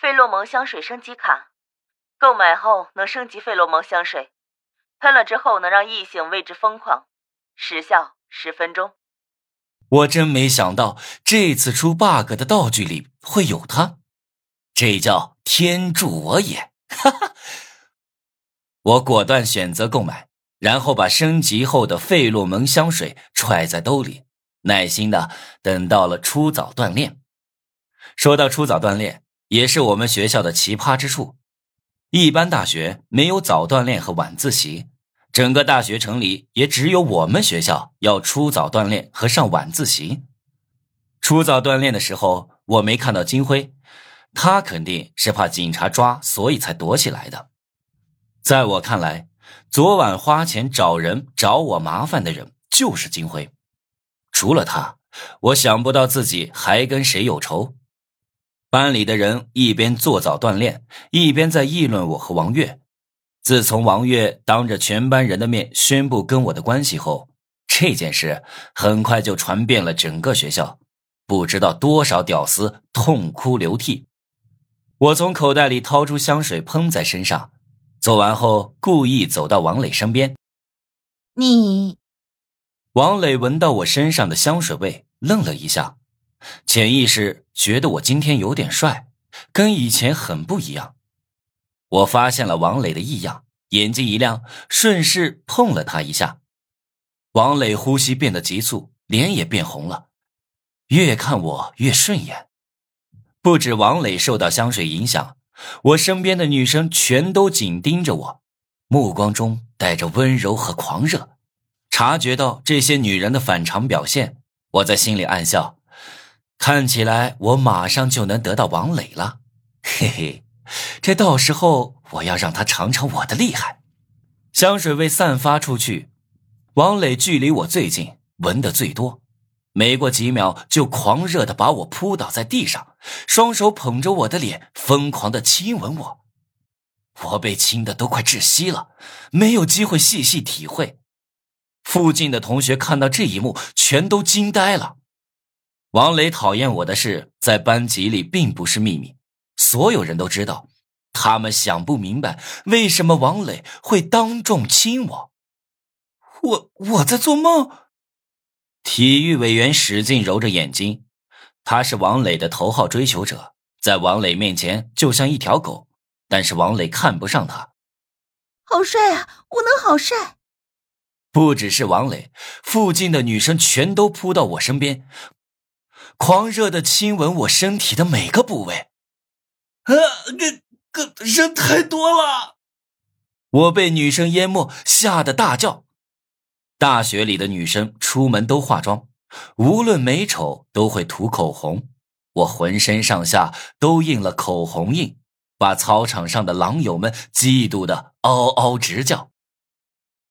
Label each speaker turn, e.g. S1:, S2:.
S1: 费洛蒙香水升级卡，购买后能升级费洛蒙香水，喷了之后能让异性为之疯狂，时效十分钟。
S2: 我真没想到这次出 bug 的道具里会有它，这叫天助我也！哈哈，我果断选择购买，然后把升级后的费洛蒙香水揣在兜里，耐心的等到了初早锻炼。说到初早锻炼。也是我们学校的奇葩之处，一般大学没有早锻炼和晚自习，整个大学城里也只有我们学校要出早锻炼和上晚自习。出早锻炼的时候，我没看到金辉，他肯定是怕警察抓，所以才躲起来的。在我看来，昨晚花钱找人找我麻烦的人就是金辉，除了他，我想不到自己还跟谁有仇。班里的人一边做早锻炼，一边在议论我和王月。自从王月当着全班人的面宣布跟我的关系后，这件事很快就传遍了整个学校，不知道多少屌丝痛哭流涕。我从口袋里掏出香水喷在身上，做完后故意走到王磊身边。
S3: 你，
S2: 王磊闻到我身上的香水味，愣了一下。潜意识觉得我今天有点帅，跟以前很不一样。我发现了王磊的异样，眼睛一亮，顺势碰了他一下。王磊呼吸变得急促，脸也变红了，越看我越顺眼。不止王磊受到香水影响，我身边的女生全都紧盯着我，目光中带着温柔和狂热。察觉到这些女人的反常表现，我在心里暗笑。看起来我马上就能得到王磊了，嘿嘿，这到时候我要让他尝尝我的厉害。香水味散发出去，王磊距离我最近，闻得最多，没过几秒就狂热的把我扑倒在地上，双手捧着我的脸，疯狂的亲吻我。我被亲的都快窒息了，没有机会细细体会。附近的同学看到这一幕，全都惊呆了。王磊讨厌我的事在班级里并不是秘密，所有人都知道。他们想不明白为什么王磊会当众亲我。我我在做梦。体育委员使劲揉着眼睛，他是王磊的头号追求者，在王磊面前就像一条狗，但是王磊看不上他。
S3: 好帅啊！我能好帅。
S2: 不只是王磊，附近的女生全都扑到我身边。狂热的亲吻我身体的每个部位，啊，这个人太多了，我被女生淹没，吓得大叫。大学里的女生出门都化妆，无论美丑都会涂口红，我浑身上下都印了口红印，把操场上的狼友们嫉妒的嗷嗷直叫。